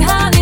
honey